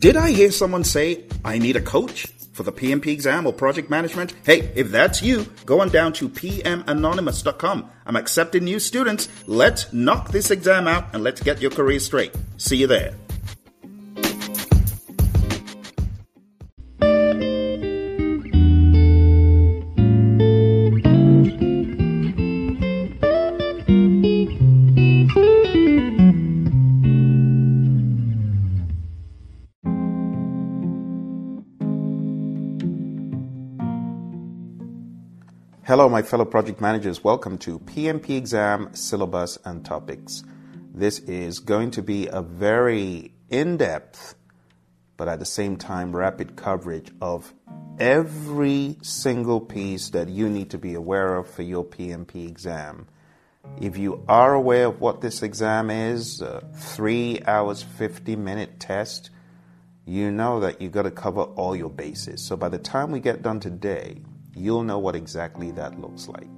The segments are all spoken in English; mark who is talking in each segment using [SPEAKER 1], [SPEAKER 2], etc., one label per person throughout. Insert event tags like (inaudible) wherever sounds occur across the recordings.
[SPEAKER 1] Did I hear someone say, I need a coach for the PMP exam or project management? Hey, if that's you, go on down to pmanonymous.com. I'm accepting new students. Let's knock this exam out and let's get your career straight. See you there. Hello, my fellow project managers. Welcome to PMP exam syllabus and topics. This is going to be a very in depth, but at the same time, rapid coverage of every single piece that you need to be aware of for your PMP exam. If you are aware of what this exam is, a three hours, 50 minute test, you know that you've got to cover all your bases. So by the time we get done today, you'll know what exactly that looks like.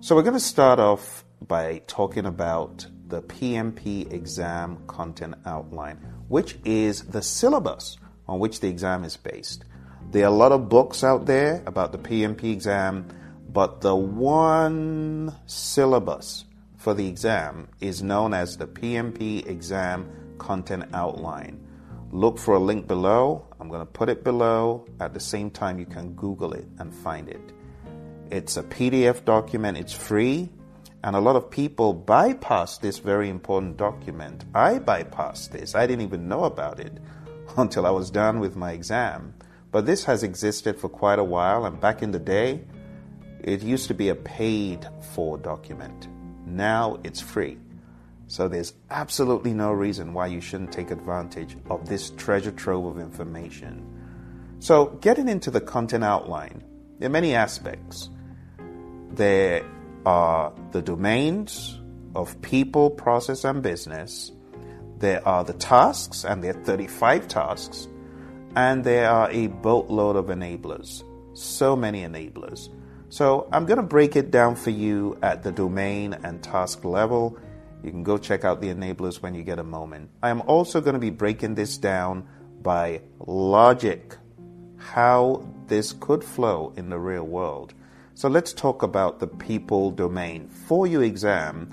[SPEAKER 1] So, we're going to start off by talking about the PMP exam content outline, which is the syllabus on which the exam is based. There are a lot of books out there about the PMP exam, but the one syllabus for the exam is known as the PMP exam content outline. Look for a link below. I'm going to put it below. At the same time, you can Google it and find it. It's a PDF document, it's free, and a lot of people bypass this very important document. I bypassed this, I didn't even know about it (laughs) until I was done with my exam. But this has existed for quite a while, and back in the day, it used to be a paid for document. Now it's free. So there's absolutely no reason why you shouldn't take advantage of this treasure trove of information. So, getting into the content outline, there are many aspects. There are the domains of people, process, and business. There are the tasks, and there are 35 tasks. And there are a boatload of enablers. So many enablers. So, I'm going to break it down for you at the domain and task level you can go check out the enablers when you get a moment. I am also going to be breaking this down by logic, how this could flow in the real world. So let's talk about the people domain. For your exam,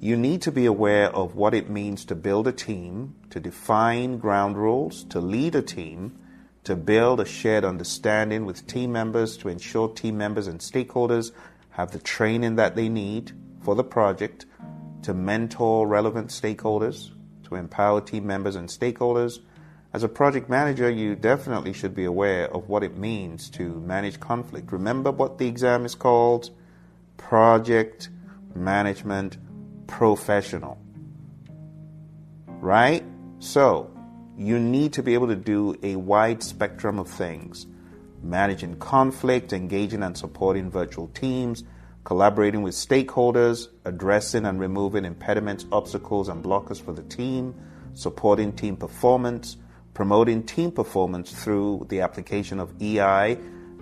[SPEAKER 1] you need to be aware of what it means to build a team, to define ground rules, to lead a team, to build a shared understanding with team members to ensure team members and stakeholders have the training that they need for the project to mentor relevant stakeholders, to empower team members and stakeholders. As a project manager, you definitely should be aware of what it means to manage conflict. Remember what the exam is called? Project Management Professional. Right? So, you need to be able to do a wide spectrum of things managing conflict, engaging and supporting virtual teams, collaborating with stakeholders, addressing and removing impediments, obstacles, and blockers for the team, supporting team performance, promoting team performance through the application of EI,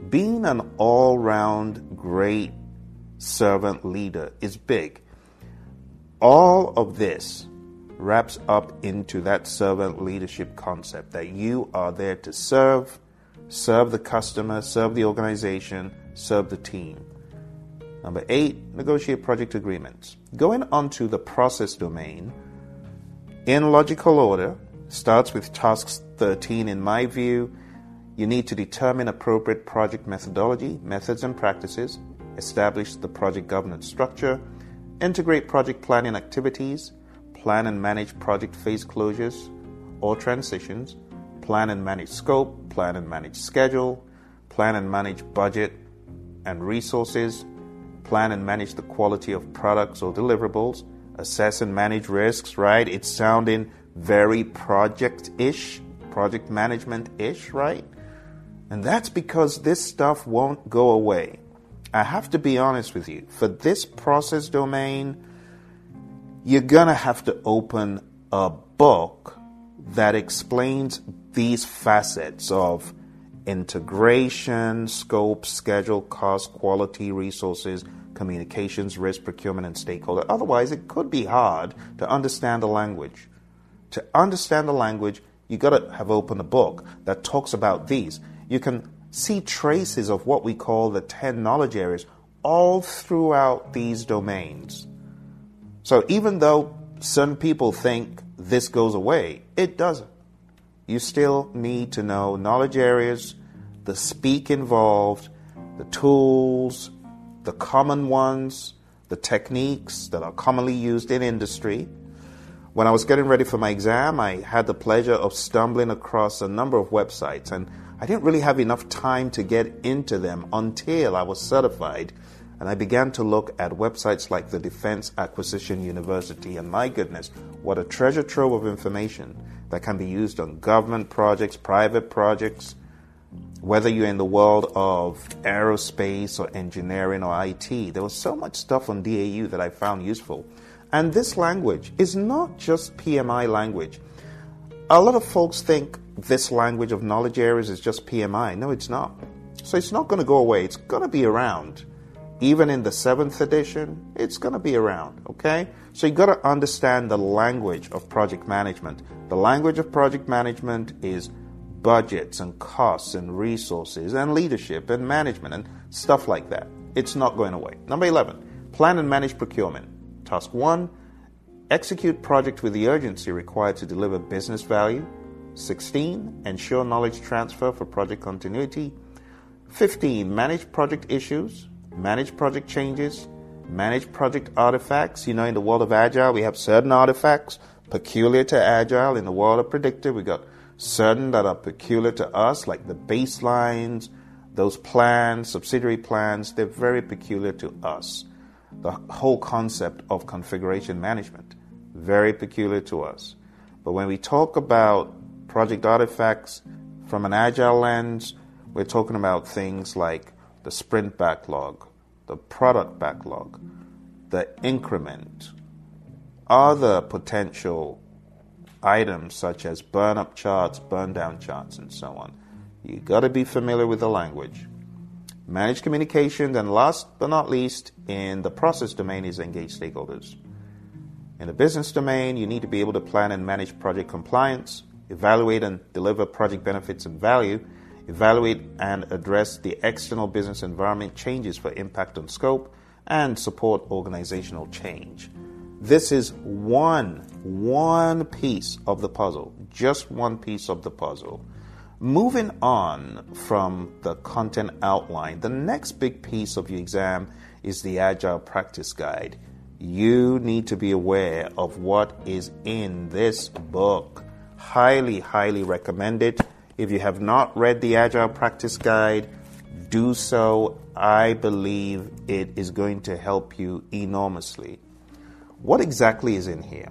[SPEAKER 1] being an all round great servant leader is big. All of this wraps up into that servant leadership concept that you are there to serve, serve the customer, serve the organization, serve the team. Number eight, negotiate project agreements. Going on to the process domain, in logical order, starts with tasks 13 in my view. You need to determine appropriate project methodology, methods, and practices, establish the project governance structure, integrate project planning activities, plan and manage project phase closures or transitions, plan and manage scope, plan and manage schedule, plan and manage budget and resources, plan and manage the quality of products or deliverables, assess and manage risks, right? It's sounding very project ish, project management ish, right? And that's because this stuff won't go away. I have to be honest with you. For this process domain, you're going to have to open a book that explains these facets of integration, scope, schedule, cost, quality, resources, communications, risk, procurement, and stakeholder. Otherwise, it could be hard to understand the language. To understand the language, you got to have opened a book that talks about these. You can see traces of what we call the 10 knowledge areas all throughout these domains. So even though some people think this goes away, it doesn't. You still need to know knowledge areas, the speak involved, the tools, the common ones, the techniques that are commonly used in industry. When I was getting ready for my exam, I had the pleasure of stumbling across a number of websites, and I didn't really have enough time to get into them until I was certified. And I began to look at websites like the Defense Acquisition University, and my goodness, what a treasure trove of information that can be used on government projects, private projects, whether you're in the world of aerospace or engineering or IT, there was so much stuff on DAU that I found useful. And this language is not just PMI language. A lot of folks think this language of knowledge areas is just PMI. No, it's not. So it's not going to go away. It's going to be around. Even in the seventh edition, it's going to be around. Okay? So you've got to understand the language of project management. The language of project management is budgets and costs and resources and leadership and management and stuff like that. It's not going away. Number 11, plan and manage procurement. Task 1, execute project with the urgency required to deliver business value. 16, ensure knowledge transfer for project continuity. 15, manage project issues, manage project changes, manage project artifacts. You know, in the world of Agile, we have certain artifacts peculiar to Agile. In the world of Predictive, we got certain that are peculiar to us, like the baselines, those plans, subsidiary plans, they're very peculiar to us. The whole concept of configuration management, very peculiar to us. But when we talk about project artifacts from an agile lens, we're talking about things like the sprint backlog, the product backlog, the increment, other potential items such as burn up charts, burn down charts, and so on. You got to be familiar with the language. Manage communications, and last but not least, in the process domain is engage stakeholders. In the business domain, you need to be able to plan and manage project compliance, evaluate and deliver project benefits and value, evaluate and address the external business environment changes for impact on scope, and support organizational change. This is one, one piece of the puzzle, just one piece of the puzzle. Moving on from the content outline, the next big piece of your exam is the Agile Practice Guide. You need to be aware of what is in this book. Highly, highly recommended. If you have not read the Agile Practice Guide, do so. I believe it is going to help you enormously. What exactly is in here?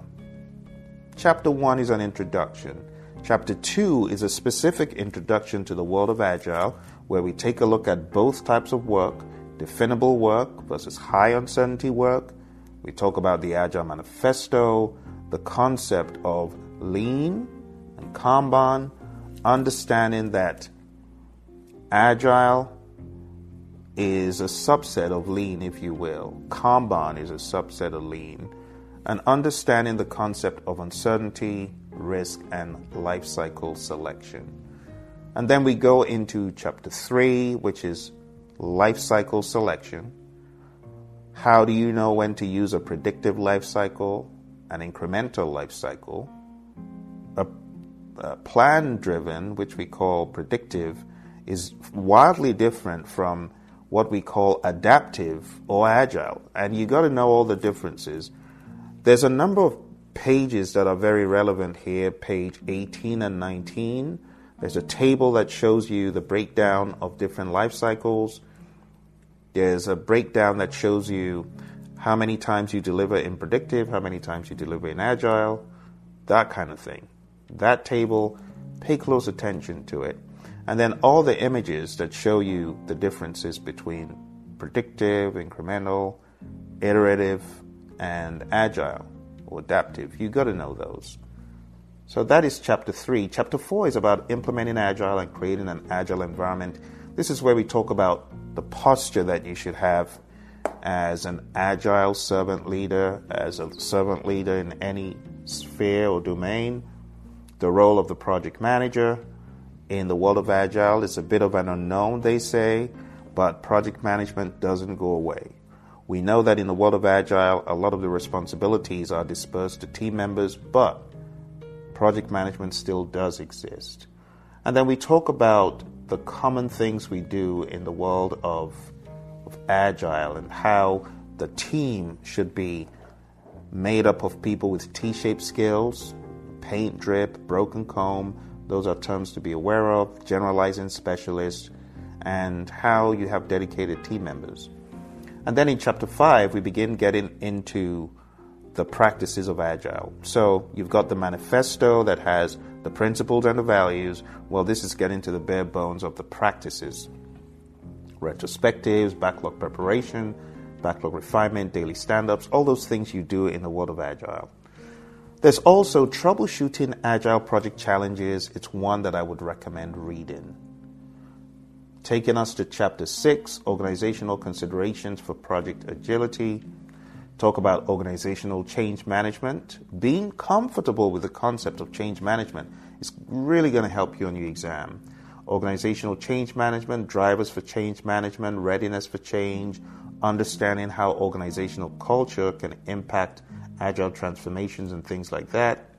[SPEAKER 1] Chapter 1 is an introduction. Chapter 2 is a specific introduction to the world of Agile, where we take a look at both types of work definable work versus high uncertainty work. We talk about the Agile Manifesto, the concept of lean and Kanban, understanding that Agile is a subset of lean, if you will. Kanban is a subset of lean and understanding the concept of uncertainty, risk, and life cycle selection. And then we go into chapter three, which is life cycle selection. How do you know when to use a predictive life cycle, an incremental life cycle, a, a plan driven, which we call predictive, is wildly different from what we call adaptive or agile. And you got to know all the differences there's a number of pages that are very relevant here, page 18 and 19. There's a table that shows you the breakdown of different life cycles. There's a breakdown that shows you how many times you deliver in predictive, how many times you deliver in agile, that kind of thing. That table, pay close attention to it. And then all the images that show you the differences between predictive, incremental, iterative, and agile or adaptive. You've got to know those. So that is chapter three. Chapter four is about implementing agile and creating an agile environment. This is where we talk about the posture that you should have as an agile servant leader, as a servant leader in any sphere or domain. The role of the project manager in the world of agile is a bit of an unknown, they say, but project management doesn't go away. We know that in the world of agile, a lot of the responsibilities are dispersed to team members, but project management still does exist. And then we talk about the common things we do in the world of of agile and how the team should be made up of people with T shaped skills, paint drip, broken comb. Those are terms to be aware of, generalizing specialists, and how you have dedicated team members. And then in chapter five, we begin getting into the practices of Agile. So you've got the manifesto that has the principles and the values. Well, this is getting to the bare bones of the practices retrospectives, backlog preparation, backlog refinement, daily stand ups, all those things you do in the world of Agile. There's also troubleshooting Agile project challenges. It's one that I would recommend reading. Taking us to chapter six organizational considerations for project agility. Talk about organizational change management. Being comfortable with the concept of change management is really going to help you on your exam organizational change management, drivers for change management, readiness for change, understanding how organizational culture can impact agile transformations and things like that.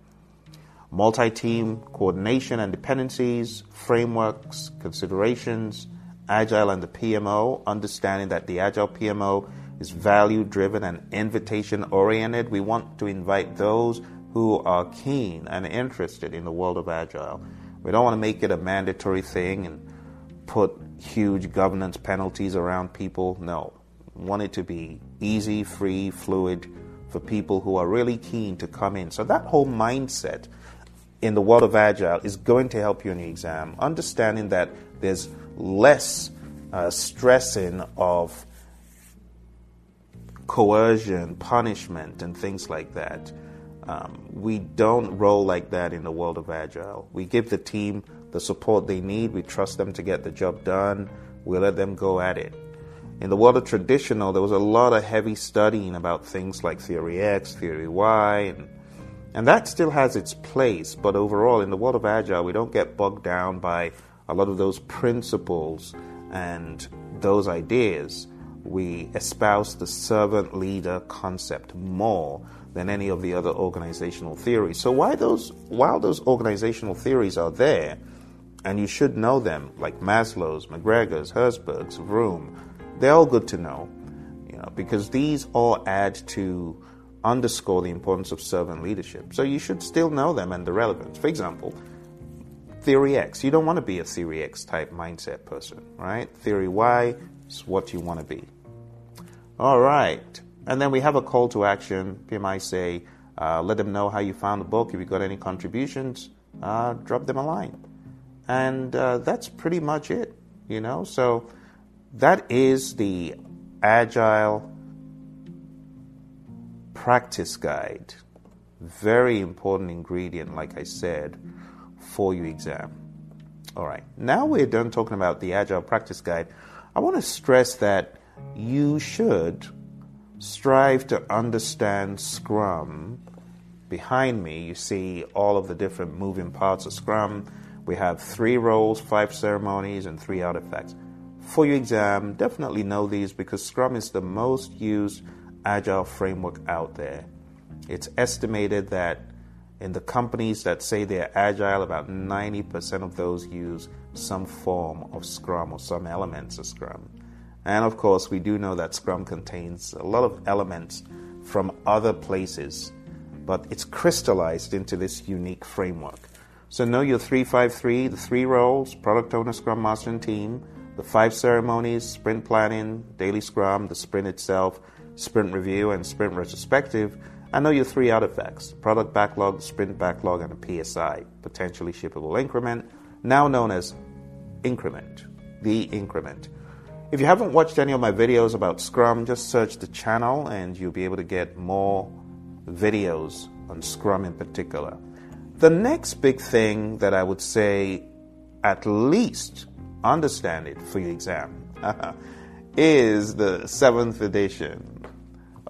[SPEAKER 1] Multi team coordination and dependencies, frameworks, considerations, agile and the PMO, understanding that the agile PMO is value driven and invitation oriented. We want to invite those who are keen and interested in the world of agile we don't want to make it a mandatory thing and put huge governance penalties around people. No. We want it to be easy, free, fluid for people who are really keen to come in. So that whole mindset in the world of agile is going to help you in the exam. Understanding that there's less uh, stressing of coercion, punishment, and things like that. Um, we don't roll like that in the world of Agile. We give the team the support they need, we trust them to get the job done, we let them go at it. In the world of traditional, there was a lot of heavy studying about things like Theory X, Theory Y, and, and that still has its place. But overall, in the world of Agile, we don't get bogged down by a lot of those principles and those ideas. We espouse the servant leader concept more than any of the other organizational theories. So why those while those organizational theories are there, and you should know them, like Maslow's, McGregor's, Herzberg's, Vroom, they're all good to know, you know, because these all add to underscore the importance of servant leadership. So you should still know them and the relevance. For example, Theory X, you don't want to be a Theory X type mindset person, right? Theory Y is what you want to be. All right. And then we have a call to action. PMI say, uh, let them know how you found the book. If you got any contributions, uh, drop them a line. And uh, that's pretty much it, you know? So that is the Agile practice guide. Very important ingredient, like I said, for your exam. All right, now we're done talking about the Agile practice guide. I want to stress that you should strive to understand Scrum. Behind me, you see all of the different moving parts of Scrum. We have three roles, five ceremonies, and three artifacts. For your exam, definitely know these because Scrum is the most used agile framework out there. It's estimated that in the companies that say they're agile, about 90% of those use some form of Scrum or some elements of Scrum. And of course, we do know that Scrum contains a lot of elements from other places, but it's crystallized into this unique framework. So know your 353, the three roles, product owner, scrum master, and team, the five ceremonies, sprint planning, daily scrum, the sprint itself, sprint review, and sprint retrospective, I know your three artifacts product backlog, sprint backlog, and a PSI, potentially shippable increment, now known as increment, the increment. If you haven't watched any of my videos about Scrum, just search the channel and you'll be able to get more videos on Scrum in particular. The next big thing that I would say, at least understand it for your exam, (laughs) is the seventh edition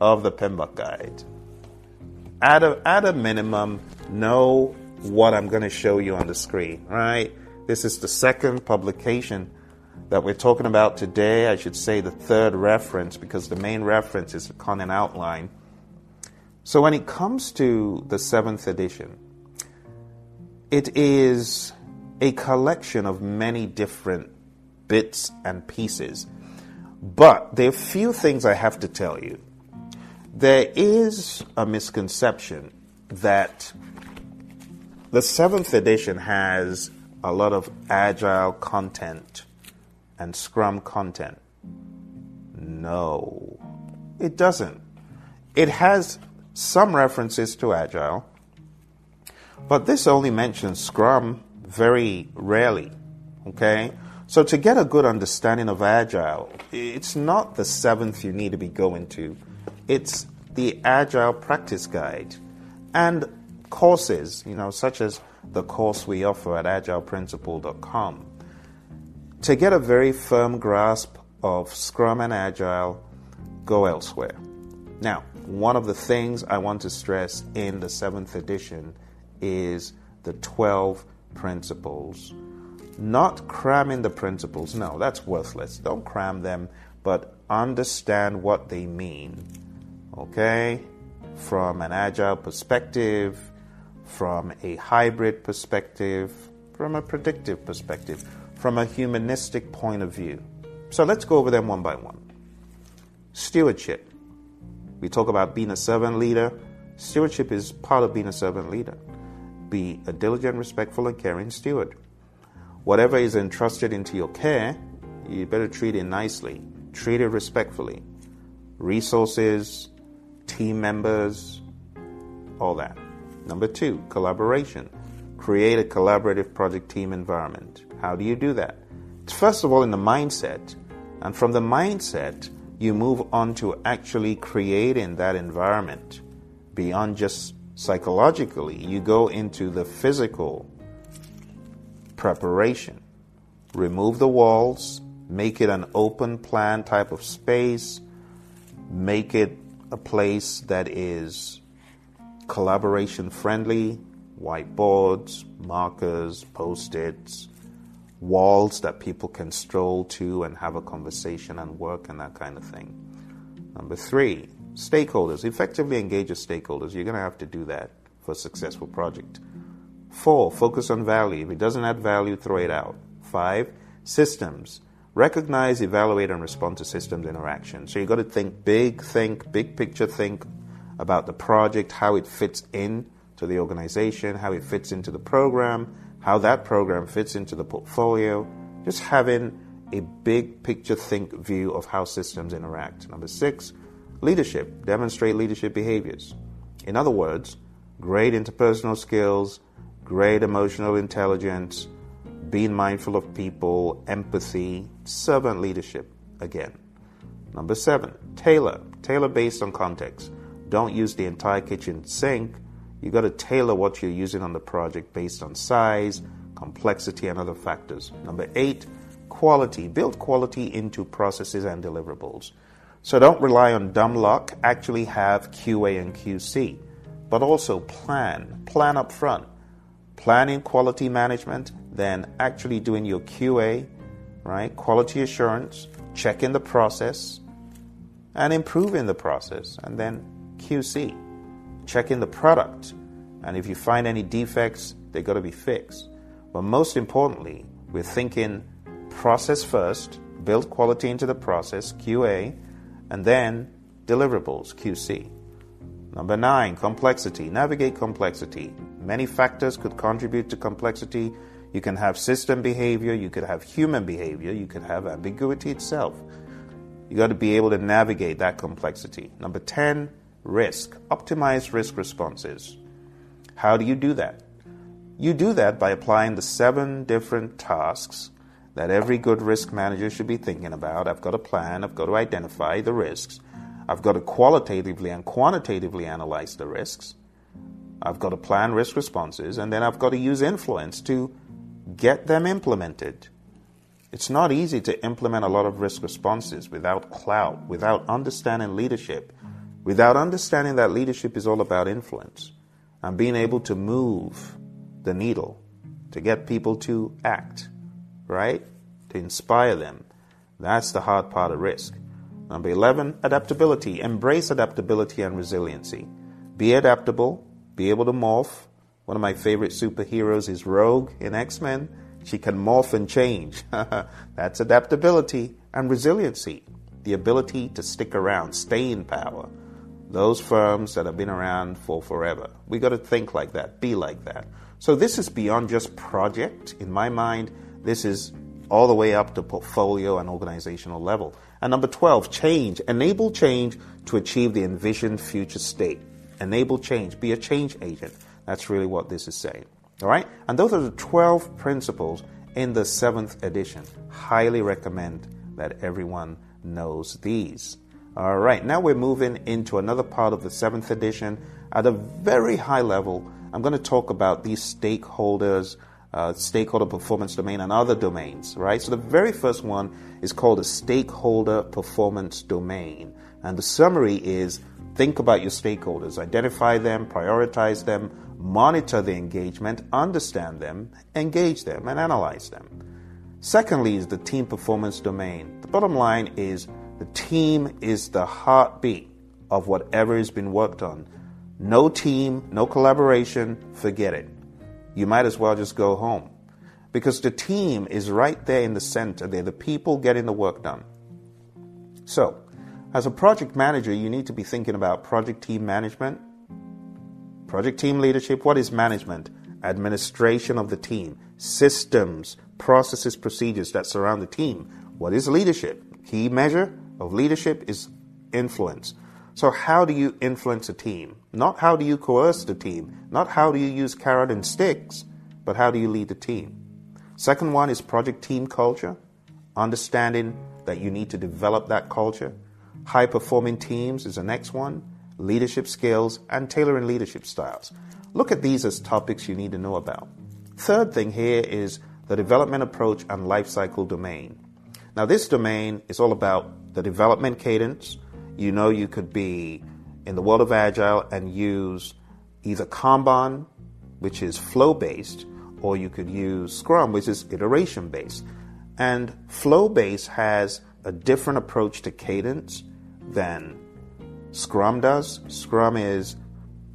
[SPEAKER 1] of the PMBOK Guide. At a, at a minimum, know what I'm going to show you on the screen, right? This is the second publication that we're talking about today. I should say the third reference because the main reference is the content outline. So when it comes to the seventh edition, it is a collection of many different bits and pieces. But there are a few things I have to tell you. There is a misconception that the seventh edition has a lot of agile content and Scrum content? No, it doesn't. It has some references to Agile, but this only mentions Scrum very rarely. Okay? So, to get a good understanding of Agile, it's not the seventh you need to be going to, it's the Agile Practice Guide and courses, you know, such as the course we offer at agileprinciple.com. To get a very firm grasp of Scrum and Agile, go elsewhere. Now, one of the things I want to stress in the seventh edition is the 12 principles. Not cramming the principles, no, that's worthless. Don't cram them, but understand what they mean. Okay? From an agile perspective, from a hybrid perspective, from a predictive perspective from a humanistic point of view. So let's go over them one by one. Stewardship. We talk about being a servant leader. Stewardship is part of being a servant leader. Be a diligent, respectful, and caring steward. Whatever is entrusted into your care, you better treat it nicely, treat it respectfully. Resources, team members, all that. Number two, collaboration. Create a collaborative project team environment. How do you do that? It's first of all in the mindset. And from the mindset, you move on to actually creating that environment beyond just psychologically. You go into the physical preparation. Remove the walls, make it an open plan type of space, make it a place that is collaboration friendly, whiteboards, markers, post its, walls that people can stroll to and have a conversation and work and that kind of thing. Number three, stakeholders. Effectively engage your stakeholders. You're going to have to do that for a successful project. Four, focus on value. If it doesn't add value, throw it out. Five, systems. Recognize, evaluate, and respond to systems interaction. So you've got to think big, think big picture, think about the project, how it fits in to the organization, how it fits into the program, how that program fits into the portfolio, just having a big picture think view of how systems interact. Number six, leadership. Demonstrate leadership behaviors. In other words, great interpersonal skills, great emotional intelligence, being mindful of people, empathy, servant leadership again. Number seven, tailor. Tailor based on context. Don't use the entire kitchen sink You've got to tailor what you're using on the project based on size, complexity, and other factors. Number eight, quality. Build quality into processes and deliverables. So don't rely on dumb luck, actually have QA and QC, but also plan. Plan up front. Planning quality management, then actually doing your QA, right? Quality assurance, checking the process, and improving the process, and then QC checking the product. And if you find any defects, they've got to be fixed. But most importantly, we're thinking process first, build quality into the process, QA, and then deliverables, QC. Number nine, complexity. Navigate complexity. Many factors could contribute to complexity. You can have system behavior, you could have human behavior, you could have ambiguity itself. You got to be able to navigate that complexity. Number 10, risk. Optimize risk responses. How do you do that? You do that by applying the seven different tasks that every good risk manager should be thinking about. I've got a plan, I've got to identify the risks, I've got to qualitatively and quantitatively analyze the risks, I've got to plan risk responses, and then I've got to use influence to get them implemented. It's not easy to implement a lot of risk responses without clout, without understanding leadership, without understanding that leadership is all about influence and being able to move the needle to get people to act right? To inspire them. That's the hard part of risk. Number 11, adaptability. Embrace adaptability and resiliency. Be adaptable, be able to morph. One of my favorite superheroes is Rogue in X Men. She can morph and change. (laughs) That's adaptability and resiliency. The ability to stick around, stay in power. Those firms that have been around for forever. We got to think like that, be like that. So this is beyond just project. In my mind, this is all the way up to portfolio and organizational level. And number 12, change. Enable change to achieve the envisioned future state. Enable change. Be a change agent. That's really what this is saying. All right? And those are the 12 principles in the seventh edition. Highly recommend that everyone knows these. All right, now we're moving into another part of the seventh edition. At a very high level, I'm going to talk about these stakeholders uh, stakeholder performance domain and other domains, right? So the very first one is called a stakeholder performance domain. And the summary is think about your stakeholders, identify them, prioritize them, monitor the engagement, understand them, engage them, and analyze them. Secondly, is the team performance domain. The bottom line is the team is the heartbeat of whatever has been worked on. No team, no collaboration, forget it you might as well just go home. Because the team is right there in the center. They're the people getting the work done. So, as a project manager, you need to be thinking about project team management, project team leadership. What is management? Administration of the team, systems, processes, procedures that surround the team. What is leadership? Key measure of leadership is influence. So, how do you influence a team? Not how do you coerce the team, not how do you use carrot and sticks, but how do you lead the team? Second one is project team culture, understanding that you need to develop that culture. High performing teams is the next one, leadership skills, and tailoring leadership styles. Look at these as topics you need to know about. Third thing here is the development approach and lifecycle domain. Now, this domain is all about the development cadence, you know you could be in the world of Agile and use either Kanban, which is flow based, or you could use Scrum, which is iteration based. And flow based has a different approach to cadence than Scrum does. Scrum is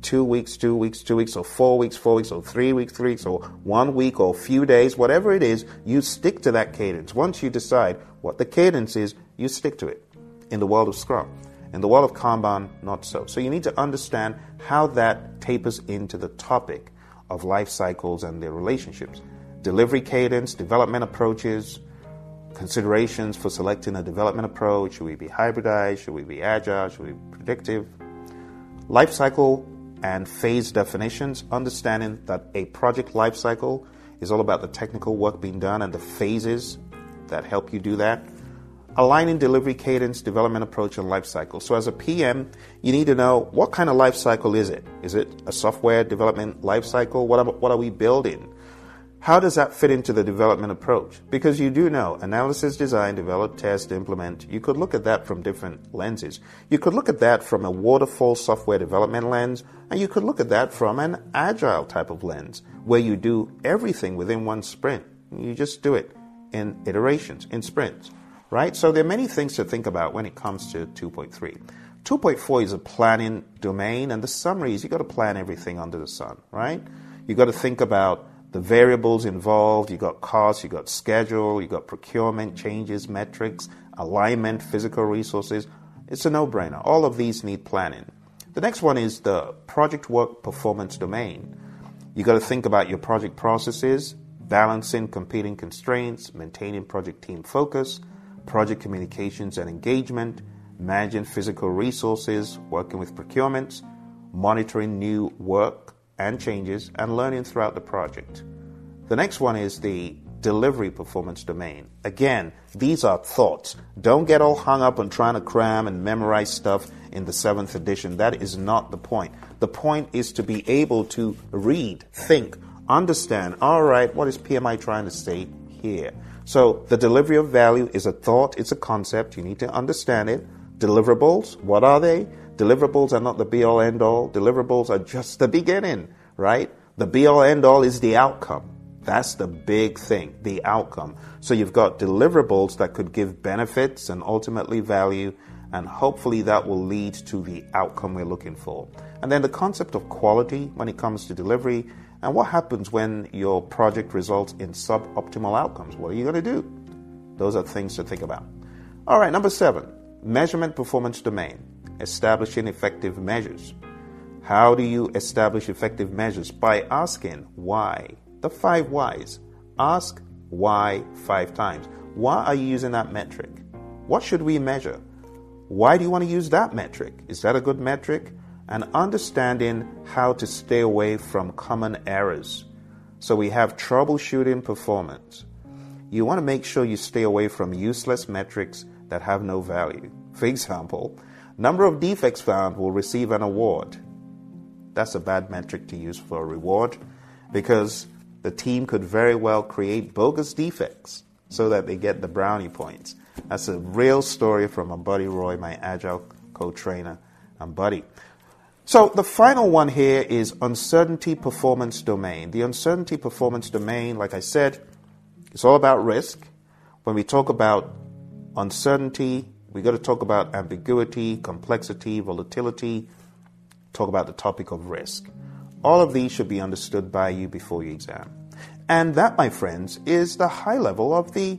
[SPEAKER 1] two weeks, two weeks, two weeks, or four weeks, four weeks, or three weeks, three weeks, or one week, or a few days, whatever it is, you stick to that cadence. Once you decide what the cadence is, you stick to it in the world of Scrum. In the world of Kanban, not so. So you need to understand how that tapers into the topic of life cycles and their relationships. Delivery cadence, development approaches, considerations for selecting a development approach. Should we be hybridized? Should we be agile? Should we be predictive? Life cycle and phase definitions, understanding that a project life cycle is all about the technical work being done and the phases that help you do that aligning delivery cadence, development approach, and life cycle. So, as a PM, you need to know what kind of life cycle is it? Is it a software development life cycle? What are, what are we building? How does that fit into the development approach? Because you do know analysis, design, develop, test, implement. You could look at that from different lenses. You could look at that from a waterfall software development lens, and you could look at that from an agile type of lens, where you do everything within one sprint. You just do it in iterations, in sprints right? So there are many things to think about when it comes to 2.3. 2.4 is a planning domain, and the summary is you got to plan everything under the sun, right? You got to think about the variables involved. You got cost, you got schedule, you got procurement changes, metrics, alignment, physical resources. It's a no-brainer. All of these need planning. The next one is the project work performance domain. You got to think about your project processes, balancing competing constraints, maintaining project team focus, project communications and engagement, managing physical resources, working with procurements, monitoring new work and changes, and learning throughout the project. The next one is the delivery performance domain. Again, these are thoughts. Don't get all hung up on trying to cram and memorize stuff in the seventh edition. That is not the point. The point is to be able to read, think, understand, all right, what is PMI trying to say here? So the delivery of value is a thought, it's a concept. You need to understand it. Deliverables, what are they? Deliverables are not the be all end all. Deliverables are just the beginning, right? The be all end all is the outcome. That's the big thing, the outcome. So you've got deliverables that could give benefits and ultimately value, and hopefully that will lead to the outcome we're looking for. And then the concept of quality when it comes to delivery, and what happens when your project results in suboptimal outcomes. What are you going to do? Those are things to think about. All right, number seven measurement performance domain, establishing effective measures. How do you establish effective measures? By asking why. The five whys. Ask why five times. Why are you using that metric? What should we measure? Why do you want to use that metric? Is that a good metric? And understanding how to stay away from common errors. So we have troubleshooting performance. You want to make sure you stay away from useless metrics that have no value. For example, number of defects found will receive an award. That's a bad metric to use for a reward because the team could very well create bogus defects so that they get the brownie points. That's a real story from my buddy Roy, my agile co trainer and buddy. So the final one here is uncertainty performance domain. The uncertainty performance domain, like I said, it's all about risk. When we talk about uncertainty, we got to talk about ambiguity, complexity, volatility, talk about the topic of risk. All of these should be understood by you before your exam. And that, my friends, is the high level of the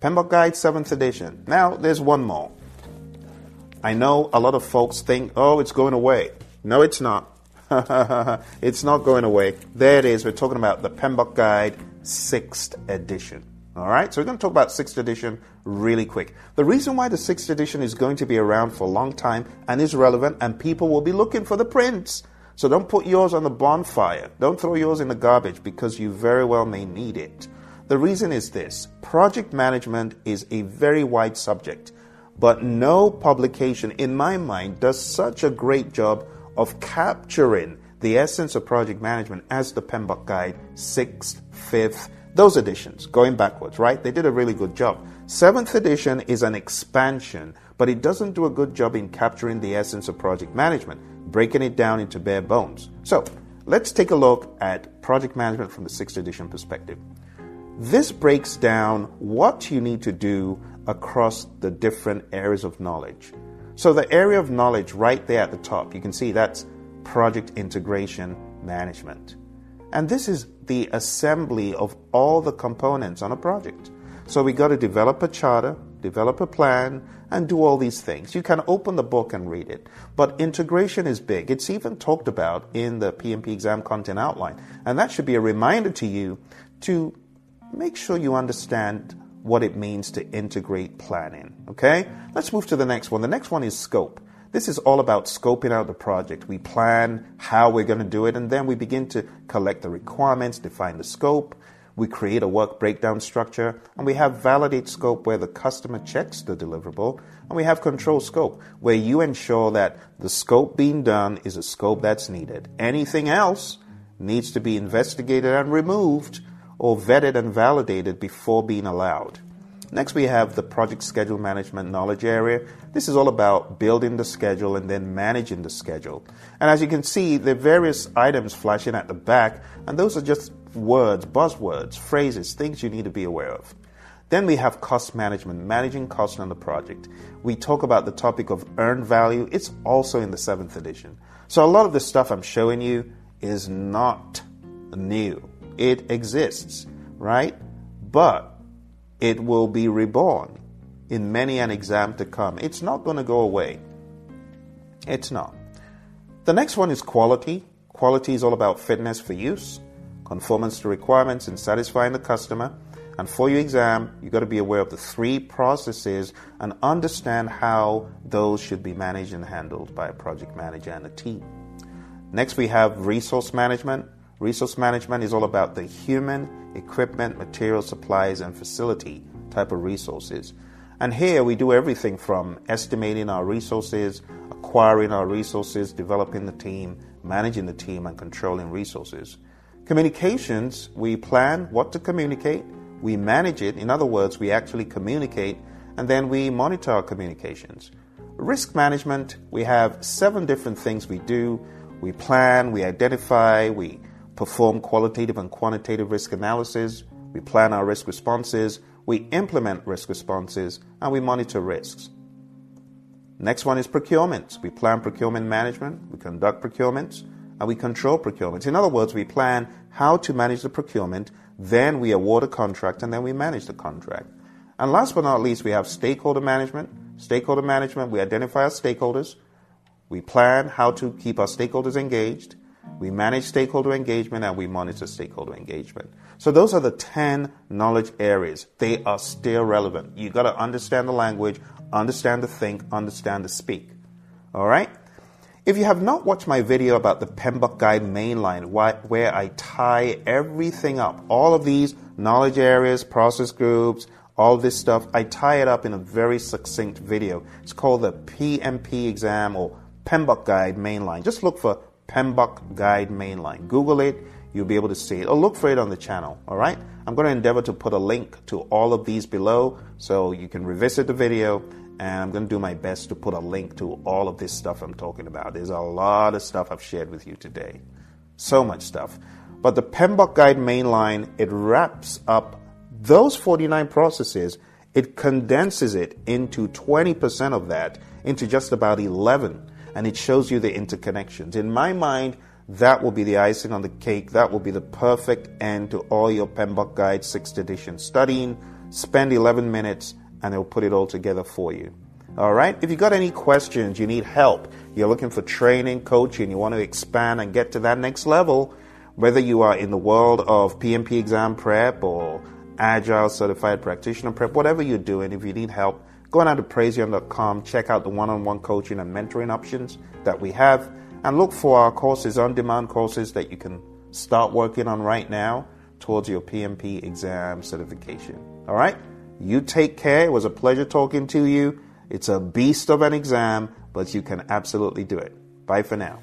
[SPEAKER 1] PMBOK Guide 7th edition. Now, there's one more. I know a lot of folks think, oh, it's going away. No, it's not. (laughs) it's not going away. There it is. We're talking about the PMBOK Guide 6th edition. All right, so we're going to talk about 6th edition really quick. The reason why the 6th edition is going to be around for a long time and is relevant, and people will be looking for the prints so don't put yours on the bonfire. Don't throw yours in the garbage because you very well may need it. The reason is this project management is a very wide subject, but no publication, in my mind, does such a great job of capturing the essence of project management as the PMBOK Guide, 6th, 5th, those editions, going backwards, right? They did a really good job. Seventh edition is an expansion, but it doesn't do a good job in capturing the essence of project management breaking it down into bare bones. So let's take a look at project management from the sixth edition perspective. This breaks down what you need to do across the different areas of knowledge. So, the area of knowledge right there at the top, you can see that's project integration management. And this is the assembly of all the components on a project. So, we got to develop a charter, develop a plan, and do all these things. You can open the book and read it. But integration is big. It's even talked about in the PMP exam content outline. And that should be a reminder to you to make sure you understand what it means to integrate planning. Okay? Let's move to the next one. The next one is scope. This is all about scoping out the project. We plan how we're going to do it, and then we begin to collect the requirements, define the scope, we create a work breakdown structure, and we have validate scope where the customer checks the deliverable, and we have control scope where you ensure that the scope being done is a scope that's needed. Anything else needs to be investigated and removed or vetted and validated before being allowed. Next, we have the project schedule management knowledge area. This is all about building the schedule and then managing the schedule. And as you can see, are various items flashing at the back, and those are just words, buzzwords, phrases, things you need to be aware of. Then we have cost management, managing costs on the project. We talk about the topic of earned value. It's also in the seventh edition. So a lot of the stuff I'm showing you is not new. It exists, right? But it will be reborn in many an exam to come. It's not going to go away. It's not. The next one is quality. Quality is all about fitness for use conformance to requirements, and satisfying the customer. And for your exam, you've got to be aware of the three processes and understand how those should be managed and handled by a project manager and a team. Next, we have resource management. Resource management is all about the human, equipment, material, supplies, and facility type of resources. And here we do everything from estimating our resources, acquiring our resources, developing the team, managing the team, and controlling resources. Communications, we plan what to communicate, we manage it. In other words, we actually communicate and then we monitor our communications. Risk management, we have seven different things we do. We plan, we identify, we perform qualitative and quantitative risk analysis, we plan our risk responses, we implement risk responses, and we monitor risks. Next one is procurement. We plan procurement management, we conduct procurements, and we control procurement. In other words, we plan how to manage the procurement, then we award a contract, and then we manage the contract. And last but not least, we have stakeholder management. Stakeholder management, we identify our stakeholders, we plan how to keep our stakeholders engaged, we manage stakeholder engagement, and we monitor stakeholder engagement. So those are the 10 knowledge areas. They are still relevant. You got to understand the language, understand the think, understand the speak. All right? If you have not watched my video about the PMBOK Guide mainline, where I tie everything up, all of these knowledge areas, process groups, all this stuff, I tie it up in a very succinct video. It's called the PMP exam or PMBOK Guide mainline. Just look for PMBOK Guide mainline. Google it, you'll be able to see it. Or look for it on the channel, all right? I'm going to endeavor to put a link to all of these below so you can revisit the video and I'm going to do my best to put a link to all of this stuff I'm talking about. There's a lot of stuff I've shared with you today. So much stuff. But the PMBOK Guide mainline, it wraps up those 49 processes, it condenses it into 20% of that into just about 11, and it shows you the interconnections. In my mind, that will be the icing on the cake. That will be the perfect end to all your PMBOK Guide 6th edition studying. Spend 11 minutes and they'll put it all together for you. All right? If you've got any questions, you need help, you're looking for training, coaching, you want to expand and get to that next level, whether you are in the world of PMP exam prep or Agile certified practitioner prep, whatever you're doing, if you need help, go on to praizion.com, check out the one on one coaching and mentoring options that we have, and look for our courses, on demand courses that you can start working on right now towards your PMP exam certification. All right? You take care. It was a pleasure talking to you. It's a beast of an exam, but you can absolutely do it. Bye for now.